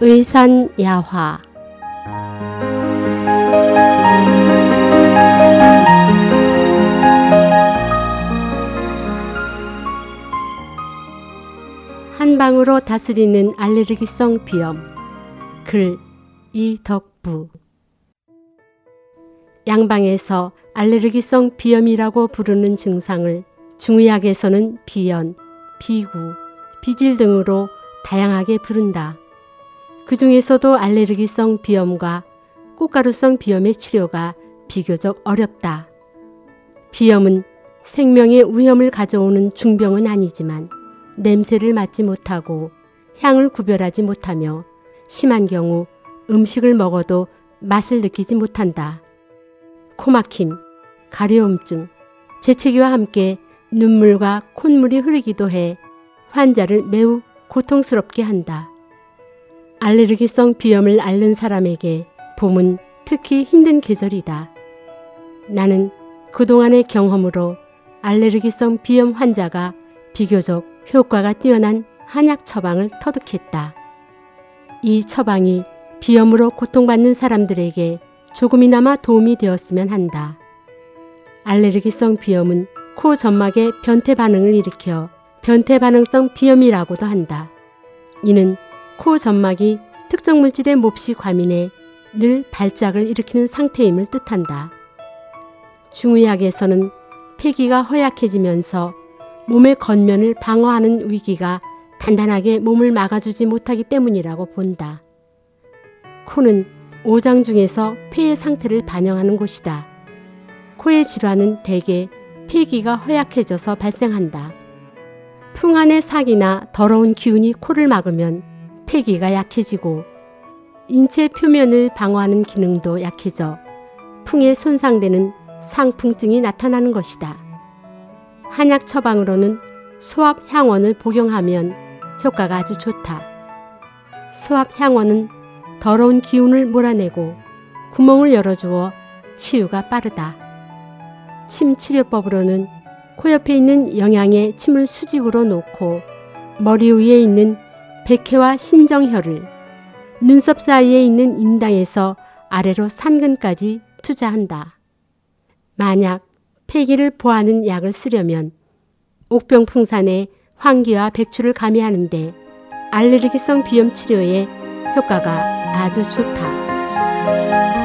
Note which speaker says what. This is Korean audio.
Speaker 1: 의산야화. 한 방으로 다스리는 알레르기성 비염. 글 이덕부. 양방에서 알레르기성 비염이라고 부르는 증상을 중의학에서는 비연, 비구, 비질 등으로 다양하게 부른다. 그 중에서도 알레르기성 비염과 꽃가루성 비염의 치료가 비교적 어렵다. 비염은 생명의 위험을 가져오는 중병은 아니지만 냄새를 맡지 못하고 향을 구별하지 못하며 심한 경우 음식을 먹어도 맛을 느끼지 못한다. 코막힘, 가려움증, 재채기와 함께 눈물과 콧물이 흐르기도 해 환자를 매우 고통스럽게 한다. 알레르기성 비염을 앓는 사람에게 봄은 특히 힘든 계절이다. 나는 그동안의 경험으로 알레르기성 비염 환자가 비교적 효과가 뛰어난 한약 처방을 터득했다. 이 처방이 비염으로 고통받는 사람들에게 조금이나마 도움이 되었으면 한다. 알레르기성 비염은 코 점막의 변태 반응을 일으켜 변태 반응성 비염이라고도 한다. 이는 코 점막이 특정 물질의 몹시 과민해 늘 발작을 일으키는 상태임을 뜻한다. 중의학에서는 폐기가 허약해지면서 몸의 겉면을 방어하는 위기가 단단하게 몸을 막아주지 못하기 때문이라고 본다. 코는 오장 중에서 폐의 상태를 반영하는 곳이다. 코의 질환은 대개 폐기가 허약해져서 발생한다. 풍 안의 사기나 더러운 기운이 코를 막으면 폐기가 약해지고 인체 표면을 방어하는 기능도 약해져 풍에 손상되는 상풍증이 나타나는 것이다. 한약 처방으로는 소합 향원을 복용하면 효과가 아주 좋다. 소합 향원은 더러운 기운을 몰아내고 구멍을 열어주어 치유가 빠르다. 침 치료법으로는 코 옆에 있는 영양의 침을 수직으로 놓고 머리 위에 있는 백회와 신정혈을 눈썹 사이에 있는 인당에서 아래로 산근까지 투자한다. 만약 폐기를 보하는 약을 쓰려면 옥병풍산에 황기와 백추를 가미하는데 알레르기성 비염 치료에 효과가 아주 좋다.